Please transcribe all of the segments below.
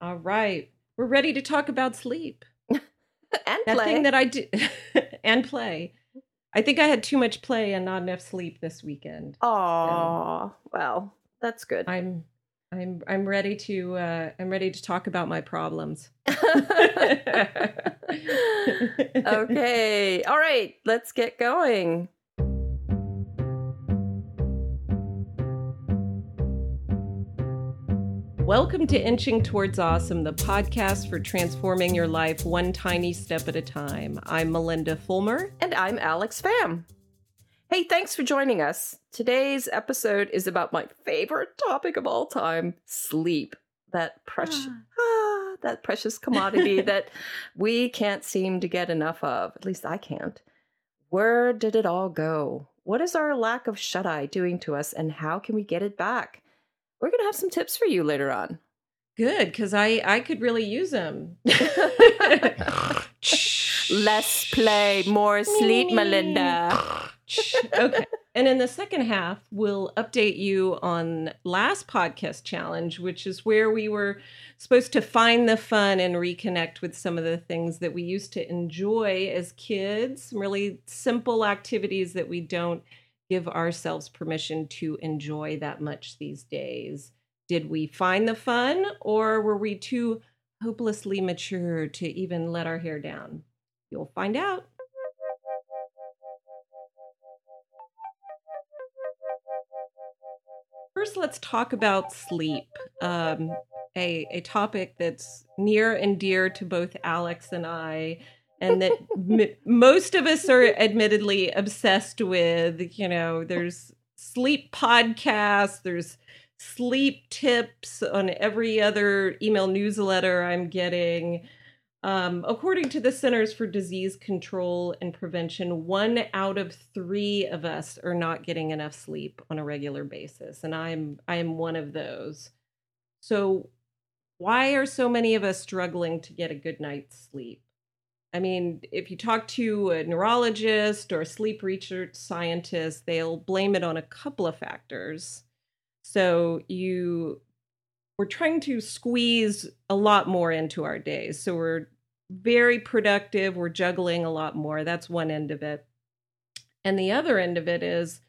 All right. We're ready to talk about sleep. and That play. thing that I do and play. I think I had too much play and not enough sleep this weekend. Oh, well, that's good. I'm I'm I'm ready to uh I'm ready to talk about my problems. okay. All right. Let's get going. Welcome to Inching Towards Awesome, the podcast for transforming your life one tiny step at a time. I'm Melinda Fulmer. And I'm Alex Pham. Hey, thanks for joining us. Today's episode is about my favorite topic of all time sleep. That precious. Ah, that precious commodity that we can't seem to get enough of. At least I can't. Where did it all go? What is our lack of shut eye doing to us, and how can we get it back? We're going to have some tips for you later on. Good, because I I could really use them. Less play, more sleep, Melinda. okay. And in the second half, we'll update you on last podcast challenge, which is where we were supposed to find the fun and reconnect with some of the things that we used to enjoy as kids, some really simple activities that we don't give ourselves permission to enjoy that much these days. Did we find the fun or were we too hopelessly mature to even let our hair down? You'll find out. First, let's talk about sleep, um, a, a topic that's near and dear to both Alex and I, and that m- most of us are admittedly obsessed with. You know, there's sleep podcasts, there's sleep tips on every other email newsletter I'm getting. Um, according to the Centers for Disease Control and Prevention, one out of three of us are not getting enough sleep on a regular basis, and I'm I am one of those. So, why are so many of us struggling to get a good night's sleep? I mean, if you talk to a neurologist or a sleep research scientist, they'll blame it on a couple of factors. So you we're trying to squeeze a lot more into our days. So we're very productive, we're juggling a lot more. That's one end of it. And the other end of it is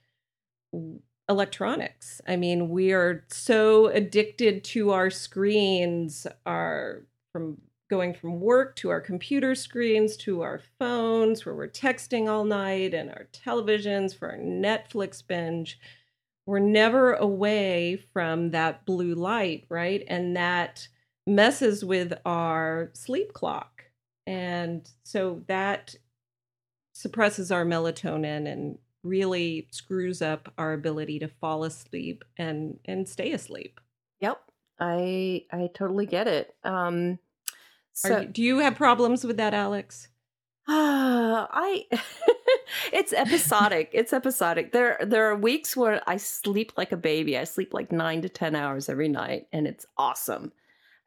electronics. I mean, we are so addicted to our screens, our from going from work to our computer screens to our phones where we're texting all night and our televisions for our Netflix binge we're never away from that blue light, right? And that messes with our sleep clock. And so that suppresses our melatonin and really screws up our ability to fall asleep and and stay asleep. Yep. I I totally get it. Um so you, do you have problems with that, Alex? Uh, I it's episodic. it's episodic. There there are weeks where I sleep like a baby. I sleep like nine to ten hours every night, and it's awesome.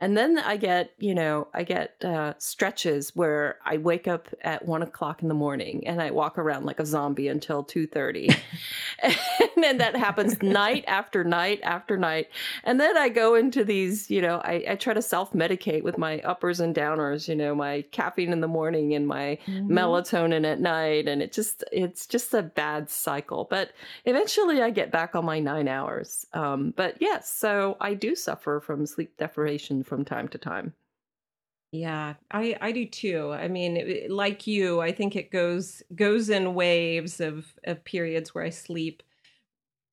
And then I get, you know, I get uh, stretches where I wake up at one o'clock in the morning and I walk around like a zombie until two thirty, and then that happens night after night after night. And then I go into these, you know, I, I try to self medicate with my uppers and downers, you know, my caffeine in the morning and my mm-hmm. melatonin at night, and it just it's just a bad cycle. But eventually, I get back on my nine hours. Um, but yes, so I do suffer from sleep deprivation from time to time. Yeah, I I do too. I mean, like you, I think it goes goes in waves of of periods where I sleep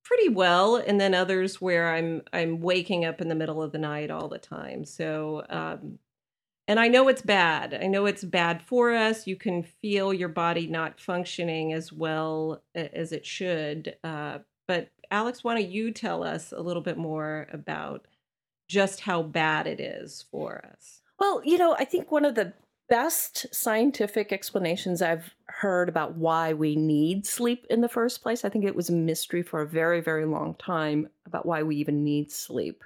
pretty well and then others where I'm I'm waking up in the middle of the night all the time. So um and I know it's bad. I know it's bad for us. You can feel your body not functioning as well as it should. Uh, but Alex, why don't you tell us a little bit more about just how bad it is for us. Well, you know, I think one of the best scientific explanations I've heard about why we need sleep in the first place, I think it was a mystery for a very, very long time about why we even need sleep.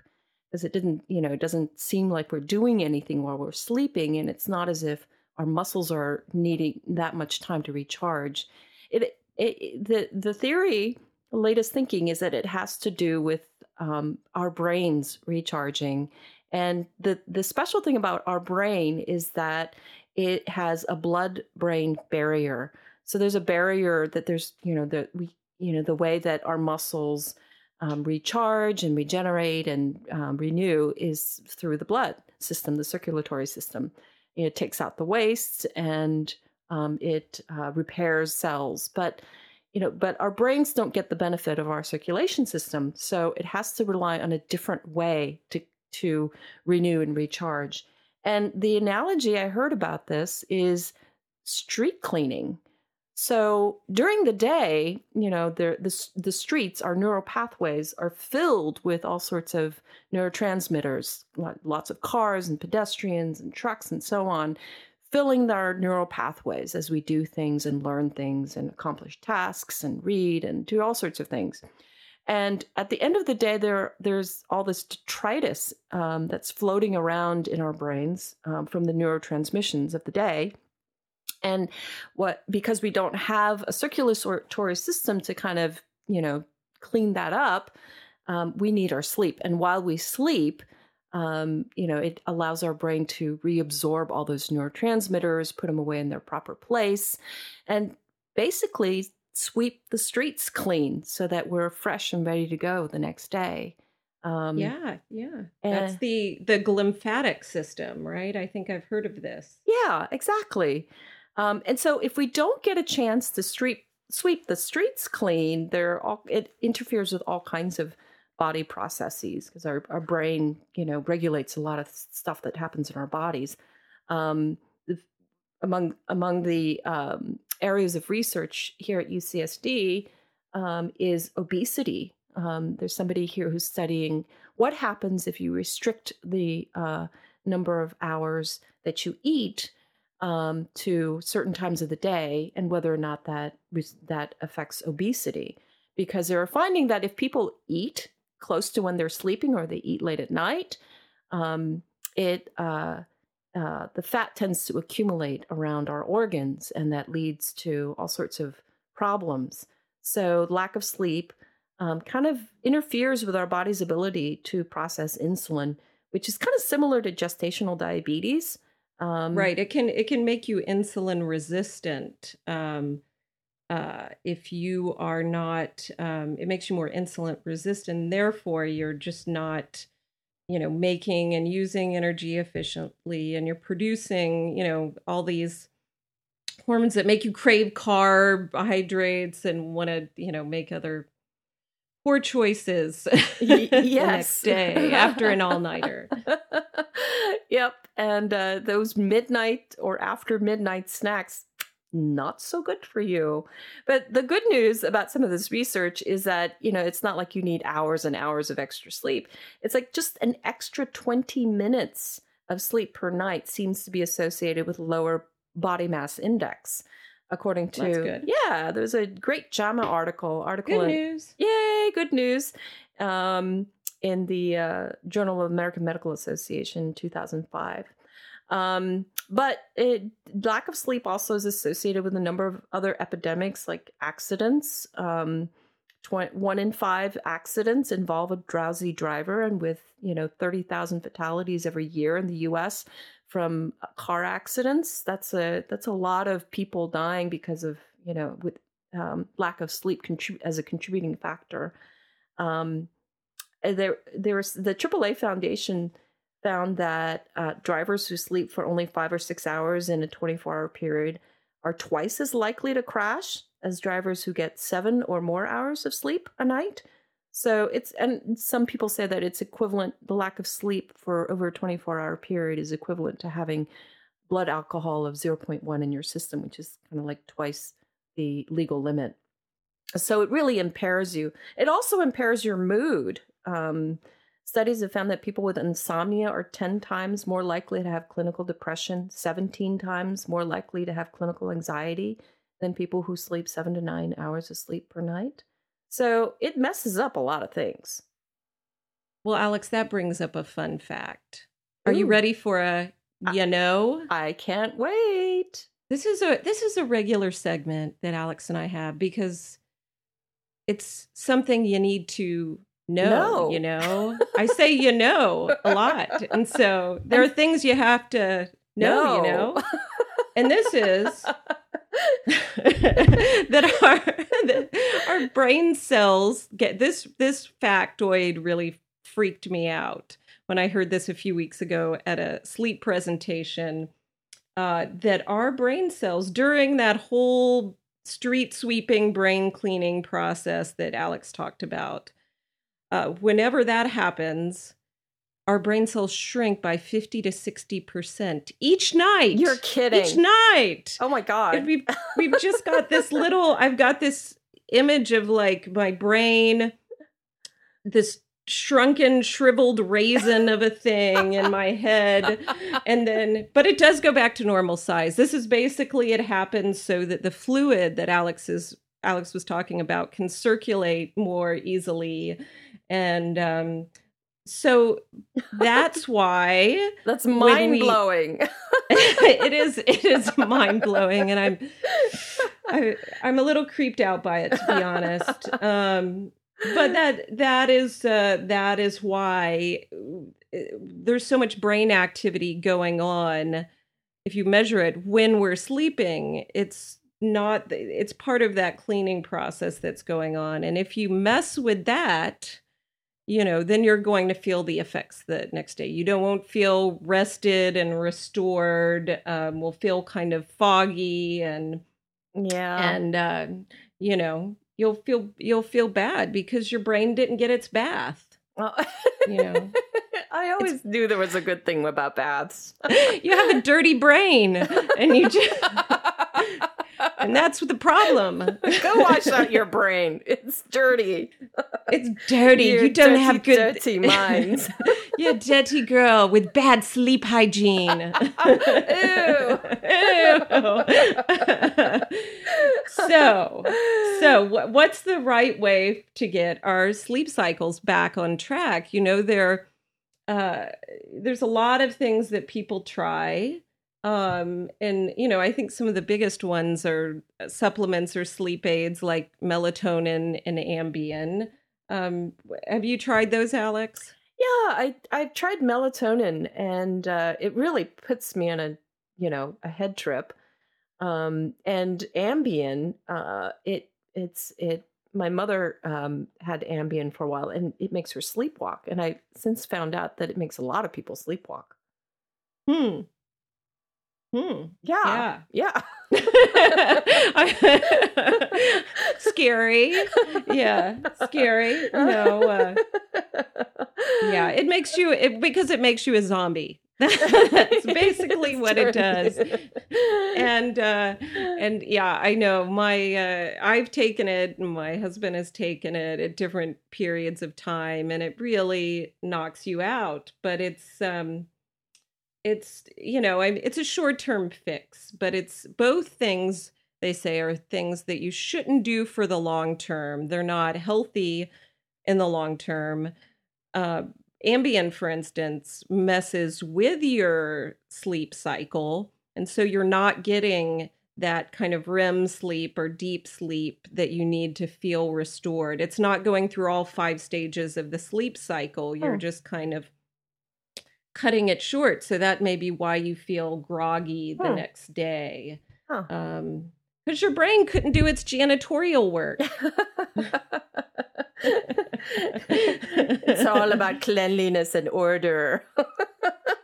Because it didn't, you know, it doesn't seem like we're doing anything while we're sleeping, and it's not as if our muscles are needing that much time to recharge. It, it the the theory, the latest thinking is that it has to do with um, our brains recharging And the the special thing about our brain is that it has a blood brain barrier. So there's a barrier that there's you know that we you know the way that our muscles um, recharge and regenerate and um, renew is through the blood system, the circulatory system. It takes out the waste and um, it uh, repairs cells, but you know, but our brains don't get the benefit of our circulation system, so it has to rely on a different way to to renew and recharge. And the analogy I heard about this is street cleaning. So during the day, you know, the, the, the streets, our neural pathways are filled with all sorts of neurotransmitters, lots of cars and pedestrians and trucks and so on, filling our neural pathways as we do things and learn things and accomplish tasks and read and do all sorts of things. And at the end of the day, there there's all this detritus um, that's floating around in our brains um, from the neurotransmissions of the day. And what because we don't have a circulatory system to kind of you know clean that up, um, we need our sleep. And while we sleep, um, you know, it allows our brain to reabsorb all those neurotransmitters, put them away in their proper place, and basically sweep the streets clean so that we're fresh and ready to go the next day. Um, yeah, yeah. That's the the glymphatic system, right? I think I've heard of this. Yeah, exactly. Um, and so if we don't get a chance to street sweep the streets clean, there all it interferes with all kinds of body processes because our, our brain, you know, regulates a lot of stuff that happens in our bodies. Um, among among the um, areas of research here at UCSD um, is obesity. Um, there's somebody here who's studying what happens if you restrict the uh, number of hours that you eat um, to certain times of the day, and whether or not that that affects obesity. Because they're finding that if people eat close to when they're sleeping or they eat late at night, um, it uh, uh, the fat tends to accumulate around our organs, and that leads to all sorts of problems. So, lack of sleep um, kind of interferes with our body's ability to process insulin, which is kind of similar to gestational diabetes. Um, right. It can it can make you insulin resistant. Um, uh, if you are not, um, it makes you more insulin resistant. Therefore, you're just not you know making and using energy efficiently and you're producing you know all these hormones that make you crave carbohydrates and want to you know make other poor choices yes. the next day after an all-nighter yep and uh, those midnight or after midnight snacks not so good for you. But the good news about some of this research is that, you know, it's not like you need hours and hours of extra sleep. It's like just an extra 20 minutes of sleep per night seems to be associated with lower body mass index. According to yeah, there was a great JAMA article. Article good in, news. Yay, good news. Um, in the uh, Journal of American Medical Association, 2005. Um, but it, lack of sleep also is associated with a number of other epidemics like accidents. Um, 20, one in five accidents involve a drowsy driver, and with you know 30,000 fatalities every year in the U.S. from car accidents, that's a that's a lot of people dying because of you know with um, lack of sleep contrib- as a contributing factor. Um, there, there's the AAA Foundation found that uh, drivers who sleep for only five or six hours in a 24 hour period are twice as likely to crash as drivers who get seven or more hours of sleep a night. So it's, and some people say that it's equivalent, the lack of sleep for over a 24 hour period is equivalent to having blood alcohol of 0.1 in your system, which is kind of like twice the legal limit. So it really impairs you. It also impairs your mood. Um, Studies have found that people with insomnia are 10 times more likely to have clinical depression, 17 times more likely to have clinical anxiety than people who sleep seven to nine hours of sleep per night. So it messes up a lot of things. Well, Alex, that brings up a fun fact. Are Ooh. you ready for a you know? I can't wait. This is a this is a regular segment that Alex and I have because it's something you need to no, No. you know. I say you know a lot. And so there are things you have to know, you know. And this is that our that our brain cells get this this factoid really freaked me out when I heard this a few weeks ago at a sleep presentation uh, that our brain cells during that whole street sweeping brain cleaning process that Alex talked about uh, whenever that happens our brain cells shrink by 50 to 60% each night You're kidding. each night Oh my and god. we've we've just got this little I've got this image of like my brain this shrunken shriveled raisin of a thing in my head and then but it does go back to normal size this is basically it happens so that the fluid that Alex is Alex was talking about can circulate more easily and um so that's why That's mind we- blowing. it is it is mind blowing, and I'm I, I'm a little creeped out by it to be honest. Um, but that that is uh, that is why uh, there's so much brain activity going on. If you measure it when we're sleeping, it's not it's part of that cleaning process that's going on, and if you mess with that you know, then you're going to feel the effects the next day. You don't won't feel rested and restored. Um, will feel kind of foggy and yeah. and uh, you know you'll feel you'll feel bad because your brain didn't get its bath. Well, You know, I always knew there was a good thing about baths. you have a dirty brain, and you just and that's the problem. Go wash out your brain. It's dirty. It's dirty. Your you don't dirty, have good dirty minds. You're a dirty girl with bad sleep hygiene. Ew. Ew. so, so what's the right way to get our sleep cycles back on track? You know, there, uh, there's a lot of things that people try. Um, and you know, I think some of the biggest ones are supplements or sleep aids like melatonin and Ambien. Um, have you tried those, Alex? Yeah, I I've tried melatonin and uh, it really puts me on a you know a head trip. Um, and Ambien, uh, it it's it. My mother um, had Ambien for a while, and it makes her sleepwalk. And I since found out that it makes a lot of people sleepwalk. Hmm. Hmm. Yeah, yeah. scary. Yeah, scary. No. Uh, yeah, it makes you it, because it makes you a zombie. That's basically what it does. And uh, and yeah, I know my uh, I've taken it. and My husband has taken it at different periods of time, and it really knocks you out. But it's um, it's you know I, it's a short-term fix but it's both things they say are things that you shouldn't do for the long term they're not healthy in the long term uh, ambien for instance messes with your sleep cycle and so you're not getting that kind of REM sleep or deep sleep that you need to feel restored. It's not going through all five stages of the sleep cycle. You're Oh. just kind of cutting it short. So that may be why you feel groggy the Hmm. next day. Huh. Um, because your brain couldn't do its janitorial work. it's all about cleanliness and order.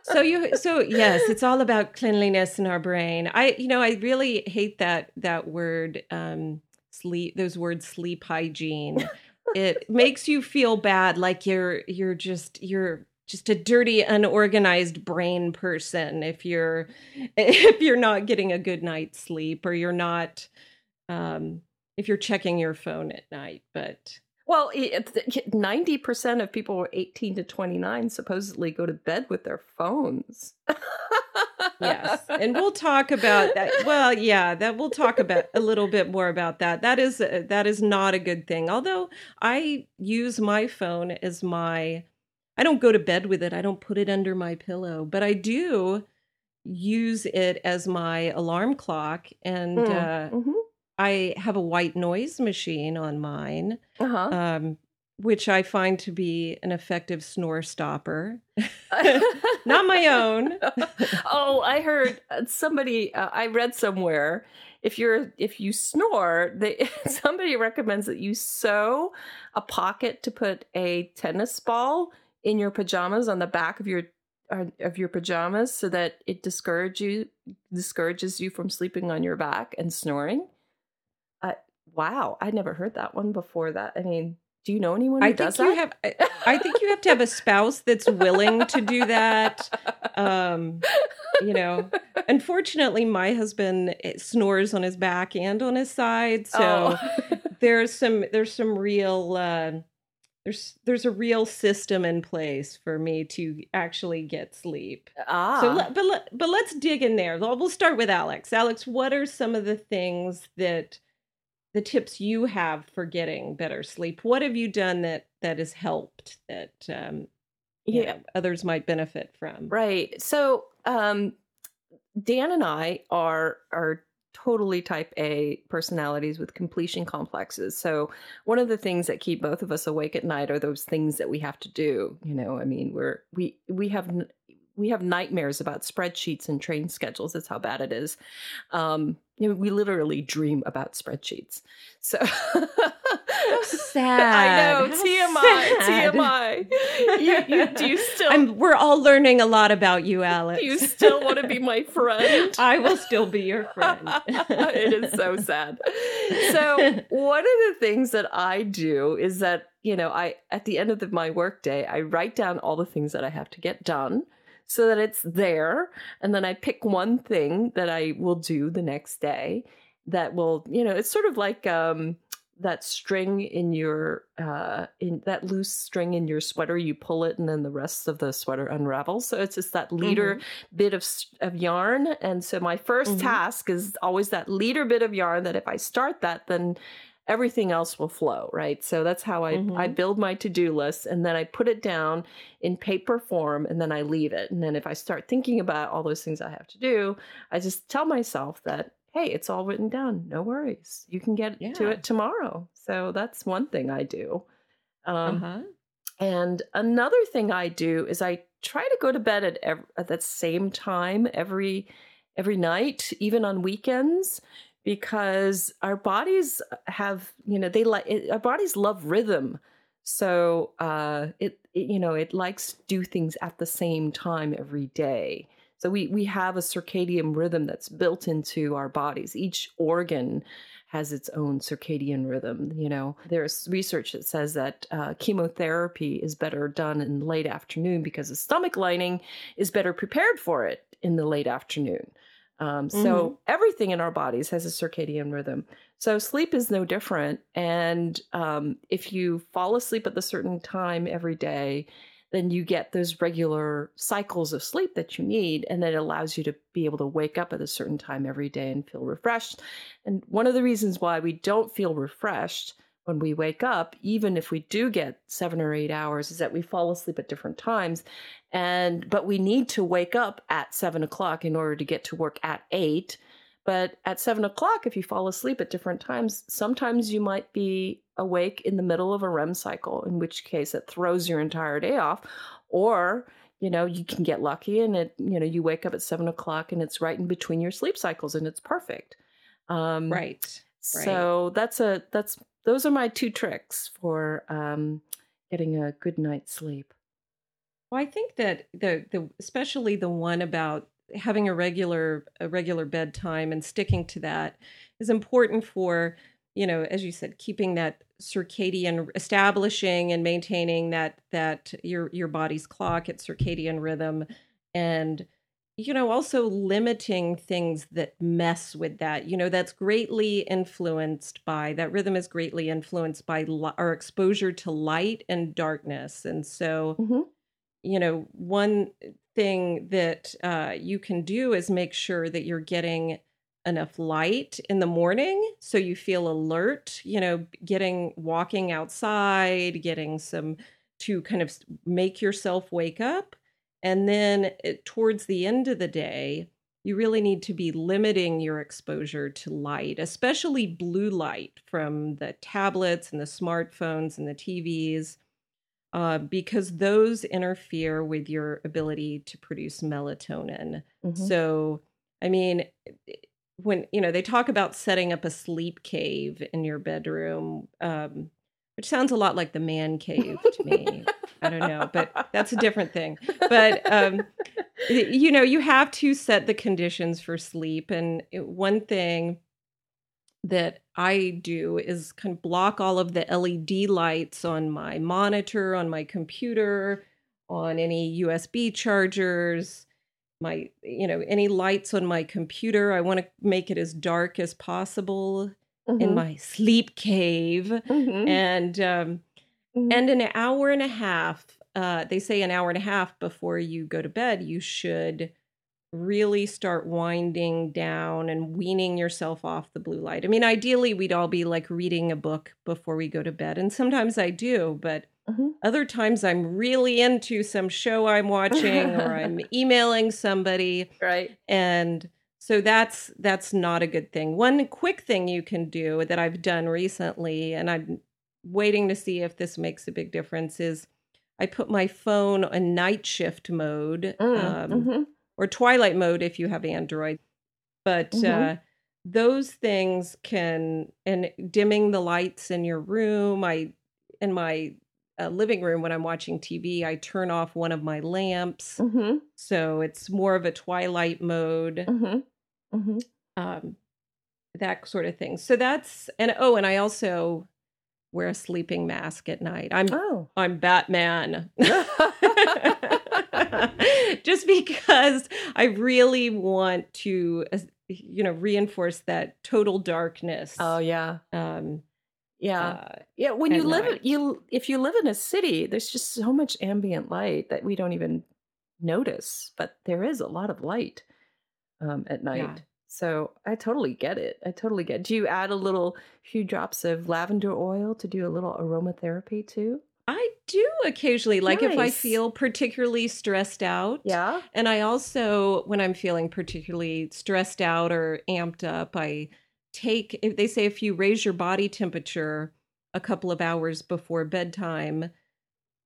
so you so yes it's all about cleanliness in our brain i you know i really hate that that word um sleep those words sleep hygiene it makes you feel bad like you're you're just you're just a dirty unorganized brain person if you're if you're not getting a good night's sleep or you're not um if you're checking your phone at night but Well, ninety percent of people 18 to 29 supposedly go to bed with their phones. yes and we'll talk about that well yeah that we'll talk about a little bit more about that that is uh, that is not a good thing although i use my phone as my i don't go to bed with it i don't put it under my pillow but i do use it as my alarm clock and Mm, uh, mhm. i have a white noise machine on mine Uh-huh. um, which I find to be an effective snore stopper. Not my own. oh, I heard uh, somebody. Uh, I read somewhere if you're if you snore, they somebody recommends that you sew a pocket to put a tennis ball in your pajamas on the back of your uh, of your pajamas so that it discourages you discourages you from sleeping on your back and snoring. Uh, wow, I never heard that one before. That I mean, do you know anyone who I does think you that? have. I, I think you have to have a spouse that's willing to do that. Um, you know, unfortunately, my husband eh, snores on his back and on his side, so Oh. there's some there's some real uh, there's there's a real system in place for me to actually get sleep. ah, So, let, but let, but let's dig in there. We'll we'll start with Alex. Alex, what are some of the things that the tips you have for getting better sleep? What have you done that that has helped that um, yeah, know, others might benefit from? right. So, um, Dan and I are are totally type A personalities with completion complexes. So, one of the things that keep both of us awake at night are those things that we have to do. You know, I mean, we're we we have we have nightmares about spreadsheets and train schedules. That's how bad it is. Um, you know, we literally dream about spreadsheets. So sad. I know How TMI, sad. TMI. You, you, do you still I'm, we're all learning a lot about you, Alex. do you still want to be my friend? I will still be your friend. it is so sad. So one of the things that I do is that you know I at the end of the, my workday I write down all the things that I have to get done so that it's there, and then I pick one thing that I will do the next day that will you know it's sort of like um that string in your uh in that loose string in your sweater you pull it and then the rest of the sweater unravels so it's just that leader Mm-hmm. bit of of yarn and so my 1st Mhm. task is always that leader bit of yarn that if i start that then everything else will flow right so that's how i i Mhm. build my to-do list and then i put it down in paper form and then i leave it and then if i start thinking about all those things i have to do i just tell myself that hey it's all written down no worries you can get to it tomorrow so that's one thing i do um, uh-huh. and another thing I do is I try to go to bed at ev- at that same time every every night, even on weekends, because our bodies have you know they like it, our bodies love rhythm. So uh, it, it you know it likes to do things at the same time every day. So we we have a circadian rhythm that's built into our bodies. Each organ has its own circadian rhythm. You know, there's research that says that uh, chemotherapy is better done in late afternoon because the stomach lining is better prepared for it in the late afternoon. Um, so everything in our bodies has a circadian rhythm. So sleep is no different. And um, if you fall asleep at the certain time every day, then you get those regular cycles of sleep that you need, and that allows you to be able to wake up at a certain time every day and feel refreshed. And one of the reasons why we don't feel refreshed when we wake up, even if we do get seven or eight hours, is that we fall asleep at different times. And but we need to wake up at seven o'clock in order to get to work at eight. But at seven o'clock, if you fall asleep at different times, sometimes you might be awake in the middle of a REM cycle, in which case it throws your entire day off. Or, you know, you can get lucky and it, you know, you wake up at seven o'clock and it's right in between your sleep cycles and it's perfect. Um, Right. So that's a that's those are my two tricks for um, getting a good night's sleep. Well, I think that the the especially the one about having a regular a regular bedtime and sticking to that is important for you know as you said keeping that circadian establishing and maintaining that that your your body's clock its circadian rhythm and you know also limiting things that mess with that you know that's greatly influenced by that rhythm is greatly influenced by li- our exposure to light and darkness and so Mhm. you know, one thing that uh, you can do is make sure that you're getting enough light in the morning so you feel alert, you know, getting walking outside, getting some to kind of make yourself wake up. And then it, towards the end of the day, you really need to be limiting your exposure to light, especially blue light from the tablets and the smartphones and the TVs, uh, because those interfere with your ability to produce melatonin. Mhm. So, I mean, when you know they talk about setting up a sleep cave in your bedroom, um, which sounds a lot like the man cave to me. I don't know, but that's a different thing. But um, you know, you have to set the conditions for sleep, and it- one thing that I do is kind of block all of the LED lights on my monitor, on my computer, on any USB chargers, my you know any lights on my computer. I want to make it as dark as possible in Mhm. my sleep cave, Mhm. and um, Mhm. and an hour and a half. Uh, they say an hour and a half before you go to bed, you should really start winding down and weaning yourself off the blue light. I mean, ideally, we'd all be like reading a book before we go to bed. And sometimes I do, but Mhm. other times I'm really into some show I'm watching or I'm emailing somebody right. and so that's that's not a good thing one quick thing you can do that i've done recently and i'm waiting to see if this makes a big difference is i put my phone on night shift mode Mm, um, mhm. Or twilight mode if you have android but Mhm. uh, those things can and dimming the lights in your room i in my uh, living room when i'm watching tv i turn off one of my lamps Mhm. so it's more of a twilight mode Mhm. Mhm. um that sort of thing so that's and oh and i also wear a sleeping mask at night i'm Oh. i'm batman just because i really want to you know reinforce that total darkness oh yeah. um Yeah. uh, Yeah, when you live night. you if you live in a city, there's just so much ambient light that we don't even notice, but there is a lot of light um, at night. Yeah. So I totally get it. I totally get. It. Do you add a little few drops of lavender oil to do a little aromatherapy too? I do occasionally like if i feel particularly stressed out Yeah. And I also, when I'm feeling particularly stressed out or amped up, I take, if they say if you raise your body temperature a couple of hours before bedtime,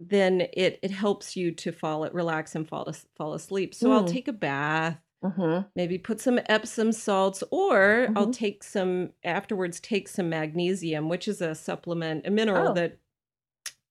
then it it helps you to fall, it relax and fall as- fall asleep. So I'll Mm. take a bath, Mm-hmm. maybe put some Epsom salts, or I'll Mhm. take some afterwards. Take some magnesium, which is a supplement, a mineral Oh. that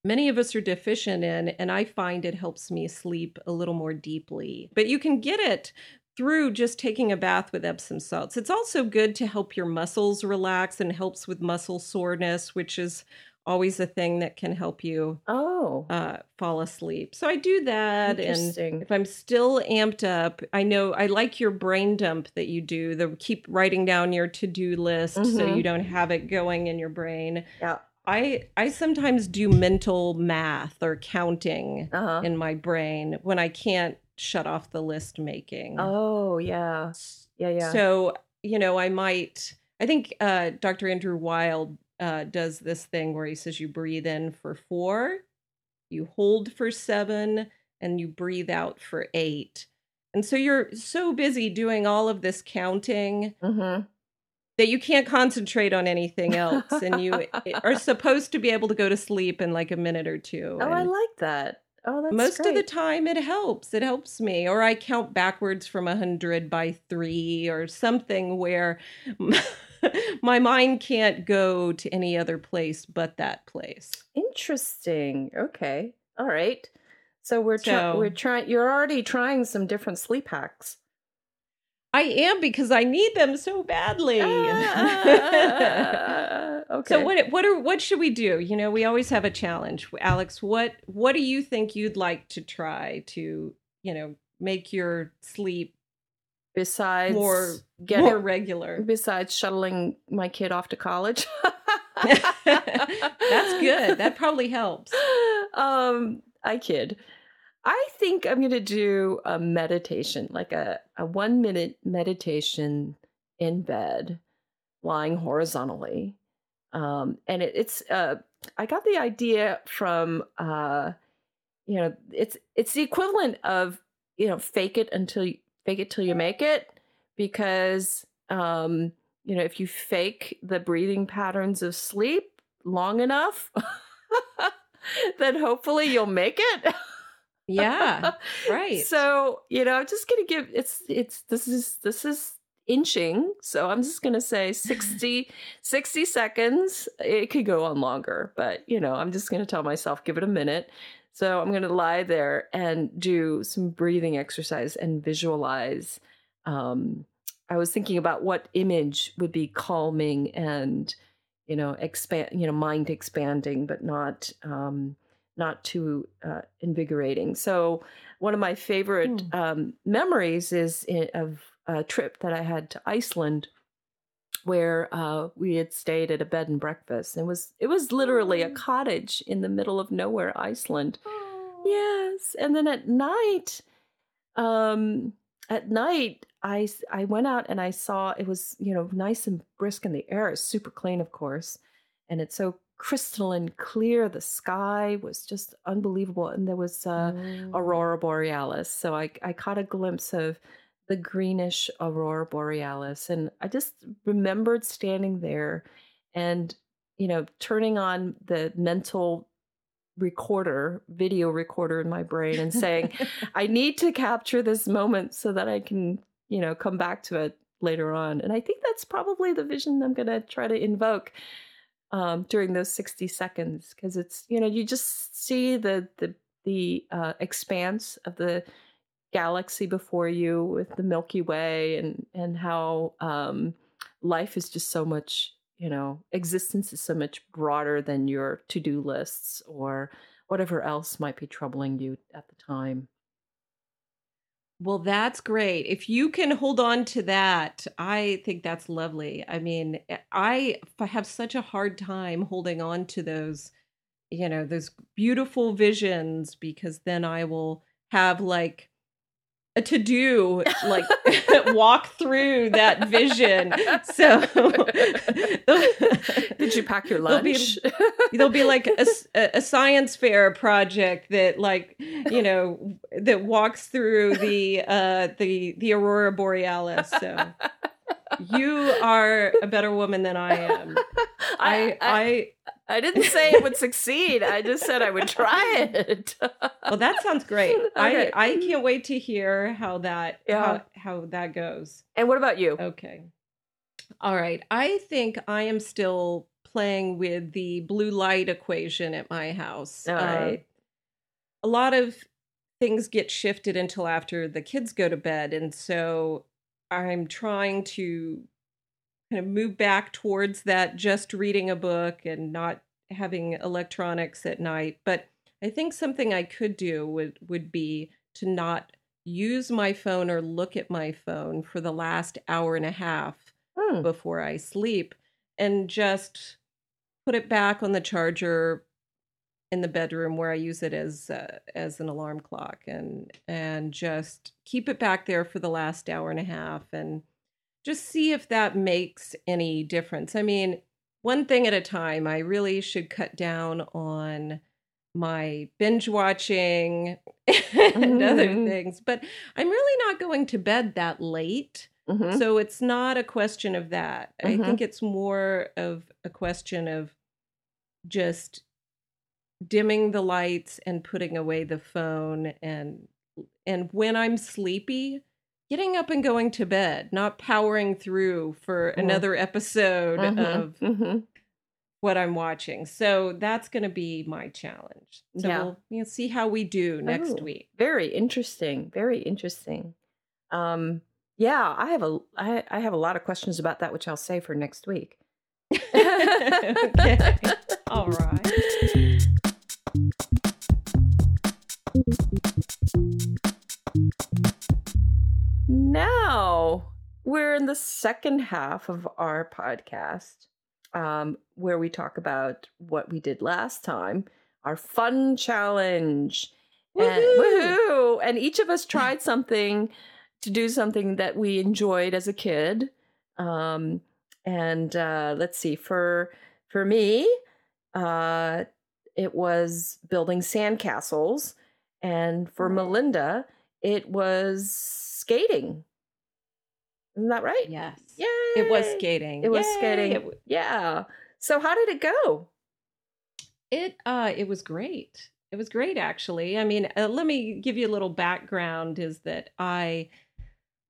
many of us are deficient in, and I find it helps me sleep a little more deeply. But you can get it through just taking a bath with Epsom salts. It's also good to help your muscles relax and helps with muscle soreness, which is always a thing that can help you Oh. uh, fall asleep. So I do that, and if I'm still amped up, I know I like your brain dump that you do. The keep writing down your to do list so Mhm. you don't have it going in your brain. yeah. I I sometimes do mental math or counting Uh-huh. in my brain when I can't shut off the list making. Oh, yeah. Yeah, yeah. So, you know, I might, I think uh, Dr. Andrew Weil uh, does this thing where he says you breathe in for four, you hold for seven, and you breathe out for eight. And so you're so busy doing all of this counting Mhm. That you can't concentrate on anything else. and you are supposed to be able to go to sleep in like a minute or two. Oh, I like that. Oh, that's most of the time it helps it helps me or i count backwards from a 100 by 3 or something where my mind can't go to any other place but that place Interesting. Okay. All right. So we're try- So- we're trying. You're already trying some different sleep hacks. I am because i need them so badly. Ah, okay. so what what are what should we do? You know we always have a challenge. Alex what what do you think you'd like to try to you know make your sleep besides more getting more regular? besides shuttling my kid off to college? that's good. That probably helps. Um, I kid. I think I'm going to do a meditation, like a, a one minute meditation in bed, lying horizontally. Um, and it, it's, uh, I got the idea from, uh, you know, it's, it's the equivalent of, you know, fake it until you fake it till you make it. because um, you know if you fake the breathing patterns of sleep long enough, then hopefully you'll make it. Yeah, right. So you know, I'm just gonna give it's it's this is this is inching so i'm just going to say 60 60 seconds it could go on longer but you know i'm just going to tell myself give it a minute so i'm going to lie there and do some breathing exercise and visualize um, i was thinking about what image would be calming and you know expand you know mind expanding but not um, not too uh, invigorating so one of my favorite mm. um, memories is in, of a trip that I had to Iceland where uh, we had stayed at a bed and breakfast. It was it was literally a cottage in the middle of nowhere, Iceland. Yes, and then at night, um, at night I I went out and I saw it was you know nice and brisk in the air is super clean, of course, and it's so crystalline clear. The sky was just unbelievable, and there was uh, mm. aurora borealis. So I I caught a glimpse of the greenish aurora borealis and i just remembered standing there and you know turning on the mental recorder video recorder in my brain and saying i need to capture this moment so that i can you know come back to it later on and i think that's probably the vision i'm going to try to invoke um, during those 60 seconds because it's you know you just see the the the uh, expanse of the galaxy before you with the Milky Way and and how um, life is just so much you know existence is so much broader than your to-do lists or whatever else might be troubling you at the time. Well, that's great. If you can hold on to that, I think that's lovely. I mean, eh, I have such a hard time holding on to those, you know, those beautiful visions because then I will have like a to do like walk through that vision. So did you pack your lunch? There'll be, there'll be like a, a, science fair project that like you know that walks through the uh the the aurora borealis. So you are a better woman than I am. I, I, I I didn't say it would succeed. I just said I would try it. well, that sounds great. Okay. I I can't wait to hear how that yeah. how, how that goes. And what about you? Okay. All right. I think I am still playing with the blue light equation at my house. All right. Uh, a lot of things get shifted until after the kids go to bed, and so I'm trying to kind of move back towards that just reading a book and not having electronics at night. But I think something I could do would would be to not use my phone or look at my phone for the last hour and a half hmm. before I sleep and just put it back on the charger in the bedroom where I use it as uh, as an alarm clock and and just keep it back there for the last hour and a half and just see if that makes any difference. I mean, one thing at a time, I really should cut down on my binge watching and mm-hmm. other things, but I'm really not going to bed that late. Mm-hmm. So it's not a question of that. Mm-hmm. I think it's more of a question of just dimming the lights and putting away the phone and and when I'm sleepy, getting up and going to bed, not powering through for mm-hmm. another episode mm-hmm. of mm-hmm. what I'm watching. So that's going to be my challenge. So yeah. we'll see how we do next oh, week. Very interesting. Very interesting. Um, yeah, I have a I, I have a lot of questions about that, which I'll say for next week. okay. All right. Now we're in the second half of our podcast um, where we talk about what we did last time, our fun challenge. Woo-hoo! And, woo-hoo! and each of us tried something to do something that we enjoyed as a kid. Um, and uh, let's see, for for me, uh, it was building sandcastles, and for Melinda, it was skating. Isn't that right? Yes. Yay! It was skating. It was Yay! skating. It, w- Yeah. So how did it go? it uh it was great. It was great actually. I mean, uh, let me give you a little background is that I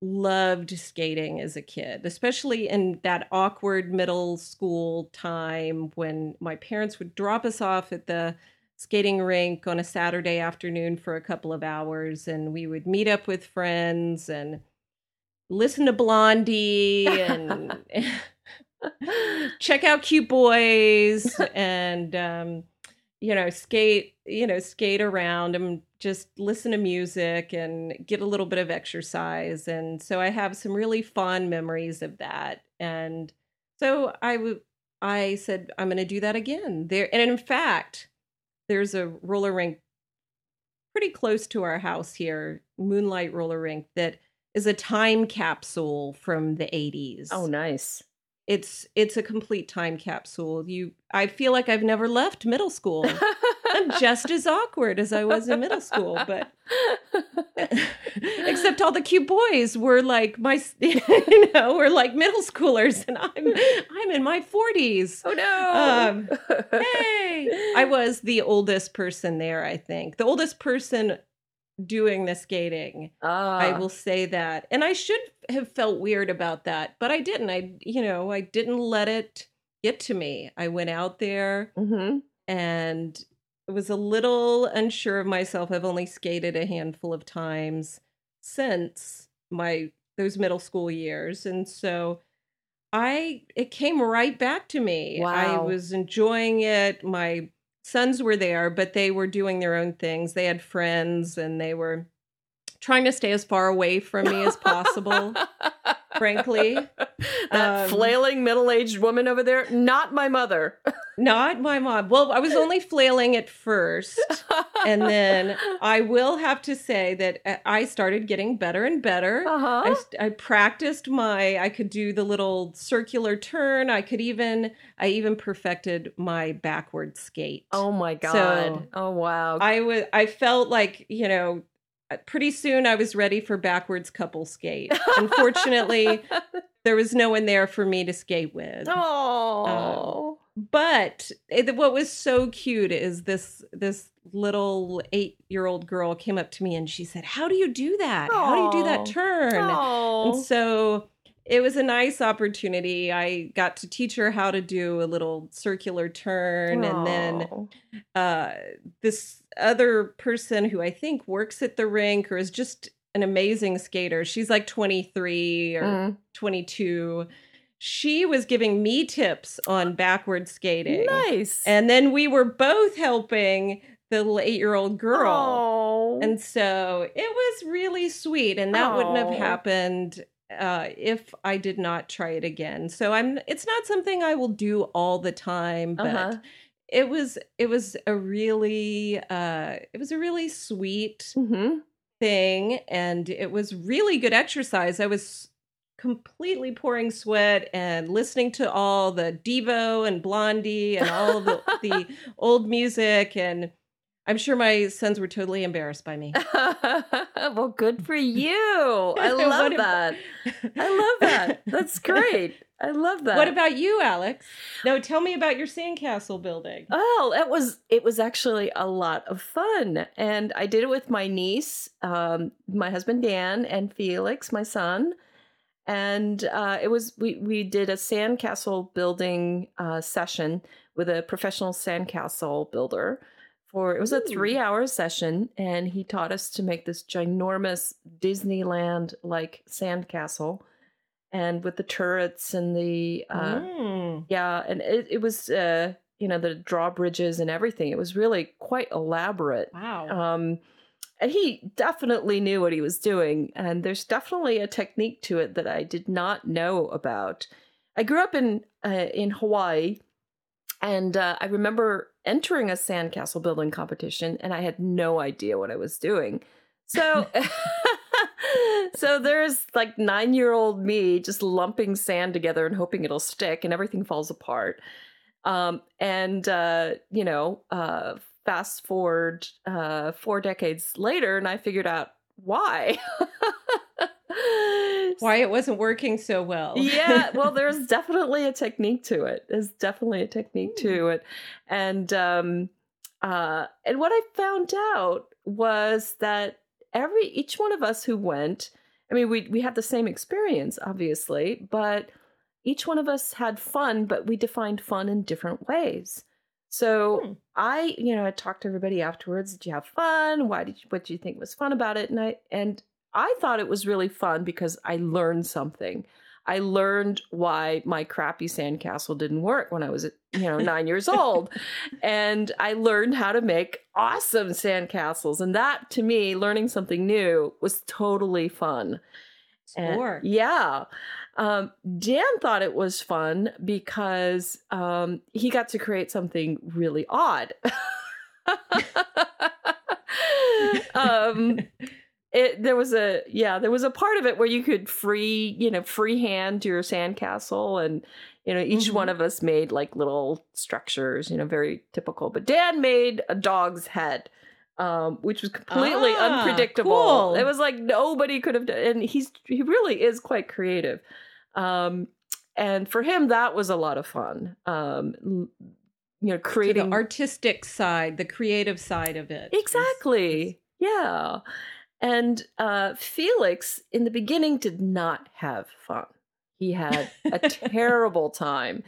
loved skating as a kid, especially in that awkward middle school time when my parents would drop us off at the skating rink on a Saturday afternoon for a couple of hours and we would meet up with friends and listen to Blondie and check out cute boys and um you know skate you know skate around and just listen to music and get a little bit of exercise. And so i have some really fond memories of that. And so i would i said i'm going to do that again. There and in fact there's a roller rink pretty close to our house here moonlight roller rink that is a time capsule from the 80s Oh, nice. it's it's a complete time capsule. You i feel like i've never left middle school i'm just as awkward as i was in middle school but except all the cute boys were like my you know were like middle schoolers and i'm i'm in my 40s oh no. Um, hey i was the oldest person there i think the oldest person doing the skating Ah. I will say that. And I should have felt weird about that, but I didn't. I, you know, I didn't let it get to me. I went out there Mhm. and was a little unsure of myself. I've only skated a handful of times since my those middle school years. And so I it came right back to me. I was enjoying it. My sons were there, but they were doing their own things. They had friends and they were trying to stay as far away from me as possible. Frankly. that Um, flailing middle-aged woman over there, not my mother. Not my mom. Well, I was only flailing at first. And then I will have to say that uh, I started getting better and better. I, uh-huh. st- I practiced my I could do the little circular turn. I could even I even perfected my backward skate. Oh my god. So, oh wow. I was I felt like, you know, pretty soon I was ready for backwards couple skate. Unfortunately, there was no one there for me to skate with. Oh. But it, what was so cute is this this little 8-year-old girl came up to me and she said, "How do you do that? How do you do that turn?" Oh. And so it was a nice opportunity. I got to teach her how to do a little circular turn and then uh, this other person who I think works at the rink or is just an amazing skater. She's like 23 or Mm. 22. She was giving me tips on backward skating. Nice. And then we were both helping the little eight year old girl. Oh. And so it was really sweet. And that wouldn't have happened uh, if I did not try it again. So I'm it's not something I will do all the time, but Uh-huh. It was it was a really uh it was a really sweet Mhm. thing and it was really good exercise i was completely pouring sweat and listening to all the devo and blondie and all the, the old music and i'm sure my sons were totally embarrassed by me well, good for you. I love that. I love that. That's great. I love that. what about you alex? No tell me about your sandcastle building. Oh, it was it was actually a lot of fun, and I did it with my niece, um, my husband Dan, and Felix, my son, and uh, it was we we did a sandcastle building uh, session with a professional sandcastle builder. For it was a three hour session, and he taught us to make this ginormous Disneyland like sandcastle, and with the turrets and the uh, Mm. yeah, and it, it was uh, you know the drawbridges and everything. It was really quite elaborate. wow Um, and he definitely knew what he was doing. And there's definitely a technique to it that I did not know about. I grew up in uh, in Hawaii, and uh, I remember entering a sandcastle building competition, and I had no idea what I was doing. So. So there's like nine year old me just lumping sand together and hoping it'll stick, and everything falls apart. Um, and uh, you know, uh, fast forward uh, four decades later, and I figured out why. why it wasn't working so well. yeah, well, there's definitely a technique to it. There's definitely a technique to it, and um, uh, and what I found out was that every each one of us who went, I mean, we we had the same experience, obviously, but each one of us had fun, but we defined fun in different ways. So hmm. I, you know, I talked to everybody afterwards. Did you have fun? Why did you, what do you think was fun about it? And I, and I thought it was really fun because I learned something. I learned why my crappy sandcastle didn't work when I was, you know, nine years old. And I learned how to make awesome sandcastles. And that to me, learning something new was totally fun. Sure. And, yeah. Um, Dan thought it was fun because um, he got to create something really odd. um, it, there was a yeah, there was a part of it where you could free you know freehand your sandcastle, and you know each mm-hmm. one of us made like little structures, you know, very typical. But Dan made a dog's head um, which was completely ah, unpredictable. Cool. It was like nobody could have done, and he's he really is quite creative. Um, and for him, that was a lot of fun. Um, you know, creating so the artistic side, the creative side of it. Exactly. Is, yeah. And uh, Felix, in the beginning, did not have fun. He had a terrible time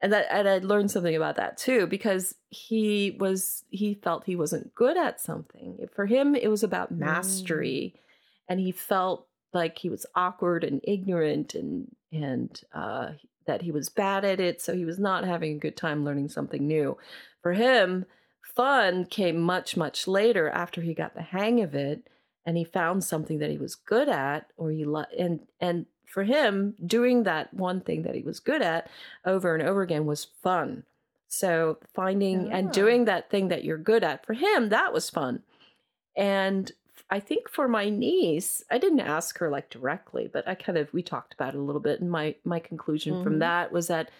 and that and I learned something about that too because he was he felt he wasn't good at something. For him, it was about mastery, mm. and he felt like he was awkward and ignorant and and uh, that he was bad at it. So he was not having a good time learning something new. For him, fun came much much later after he got the hang of it and he found something that he was good at or he lo- and and for him, doing that one thing that he was good at over and over again was fun. So finding and doing that thing that you're good at for him, that was fun. And I think for my niece, I didn't ask her like directly, but I kind of we talked about it a little bit and my my conclusion mm-hmm. from that was that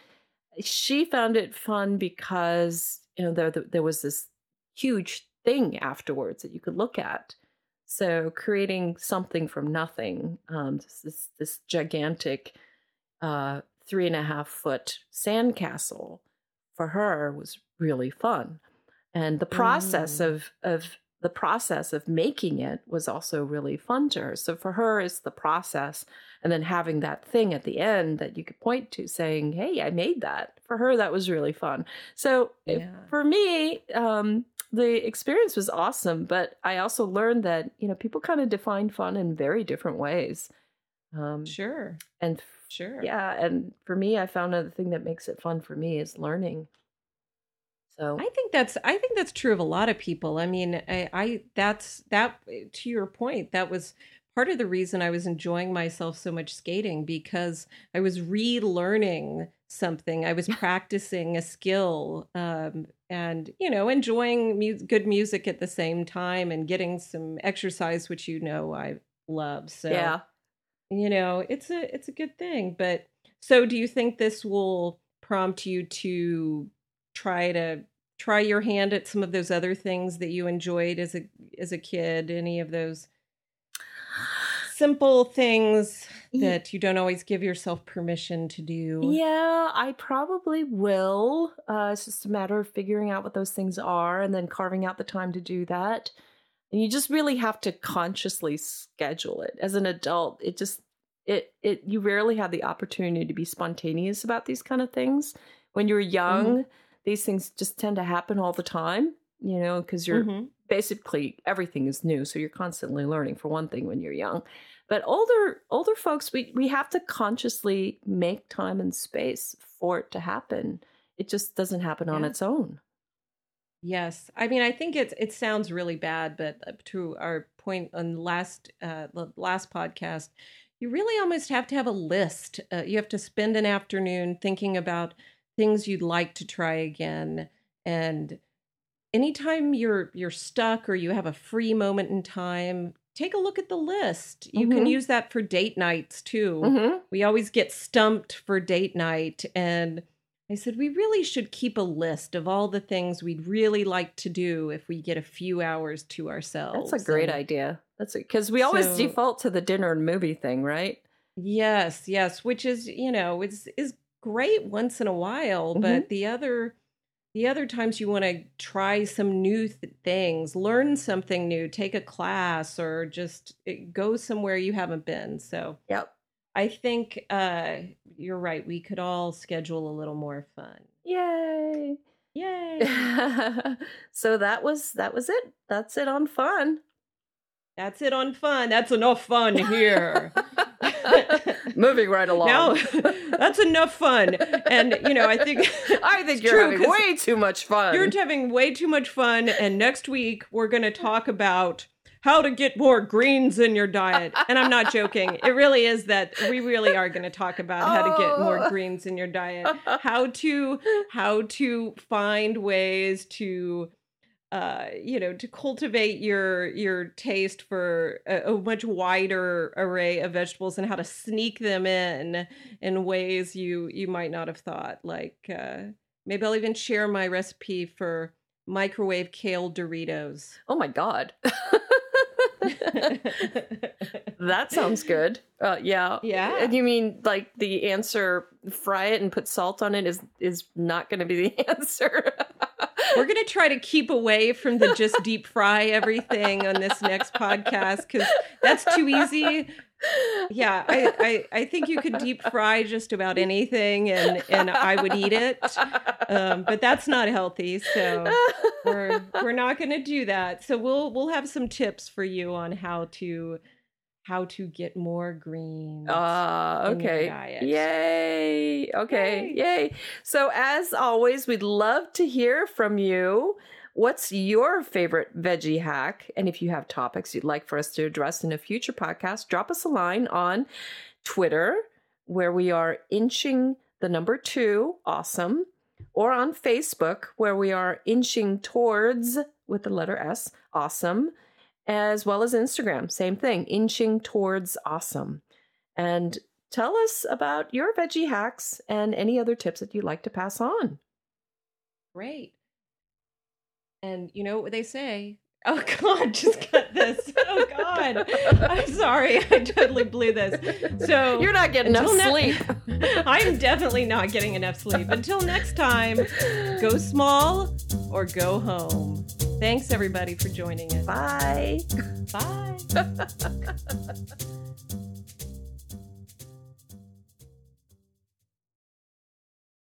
she found it fun because you know there there was this huge thing afterwards that you could look at so creating something from nothing, um, this this gigantic uh, three and a half foot sandcastle for her was really fun, and the process mm. of of the process of making it was also really fun to her. So for her, it's the process, and then having that thing at the end that you could point to, saying, "Hey, I made that." For her, that was really fun. So yeah. for me, um, the experience was awesome, but I also learned that you know people kind of define fun in very different ways. Um, sure, and sure, yeah, and for me, I found that the thing that makes it fun for me is learning. So I think that's I think that's true of a lot of people. I mean, I, I that's that to your point. That was part of the reason I was enjoying myself so much skating because I was relearning something. I was practicing a skill um, and you know enjoying mu- good music at the same time and getting some exercise which you know i love so yeah you know it's a it's a good thing but so do you think this will prompt you to try to try your hand at some of those other things that you enjoyed as a as a kid any of those simple things that you don't always give yourself permission to do. Yeah, I probably will. Uh, it's just a matter of figuring out what those things are and then carving out the time to do that. And you just really have to consciously schedule it. As an adult, it just it it you rarely have the opportunity to be spontaneous about these kind of things. When you're young, mm-hmm. These things just tend to happen all the time, you know, because you're mm-hmm. basically everything is new, so you're constantly learning for one thing when you're young. But older older folks, we we have to consciously make time and space for it to happen. It just doesn't happen yeah. on its own. Yes, I mean, I think it's it sounds really bad, but uh, to our point on last uh, the last podcast, you really almost have to have a list. Uh, you have to spend an afternoon thinking about things you'd like to try again, and anytime you're you're stuck or you have a free moment in time, take a look at the list. You mm-hmm. can use that for date nights too. Mm-hmm. We always get stumped for date night. And I said, we really should keep a list of all the things we'd really like to do if we get a few hours to ourselves. That's a great and, idea. That's because we always so, default to the dinner and movie thing, right? Yes, yes, which is, you know, is is great once in a while, Mhm. but the other the other times you want to try some new th- things, learn something new, take a class or just eh, go somewhere you haven't been. So, Yep. I think uh you're right. We could all schedule a little more fun. Yay. Yay. so that was that was it. That's it on fun. That's it on fun. That's enough fun here. Moving right along. now that's enough fun. And you know, I think I think you're true, having way too much fun. You're having way too much fun, and next week we're going to talk about how to get more greens in your diet. And I'm not joking. It really is that we really are going to talk about how to get more Oh. greens in your diet. How to how to find ways to uh you know to cultivate your your taste for a, a much wider array of vegetables and how to sneak them in in ways you you might not have thought like uh maybe i'll even share my recipe for microwave kale doritos oh my god. that sounds good. Uh, yeah. Yeah. And you mean like the answer fry it and put salt on it is is not going to be the answer. we're going to try to keep away from the just deep fry everything on this next podcast because that's too easy yeah I, I i think you could deep fry just about anything and and i would eat it um, but that's not healthy so we're we're not going to do that so we'll we'll have some tips for you on how to how to get more greens Ah, in your okay. diet. Yay. Okay. Yay. Yay. So, as always, we'd love to hear from you. What's your favorite veggie hack? And if you have topics you'd like for us to address in a future podcast, drop us a line on Twitter, where we are inching the number two, awesome, or on Facebook, where we are inching towards with the letter S, awesome, as well as Instagram, same thing, inching towards awesome. And tell us about your veggie hacks and any other tips that you'd like to pass on. Great. And you know what they say? Oh God, just cut this. Oh God. I'm sorry. I totally blew this. So You're not getting enough ne- sleep. I'm definitely not getting enough sleep. Until next time, go small or go home. Thanks everybody for joining us. Bye. Bye.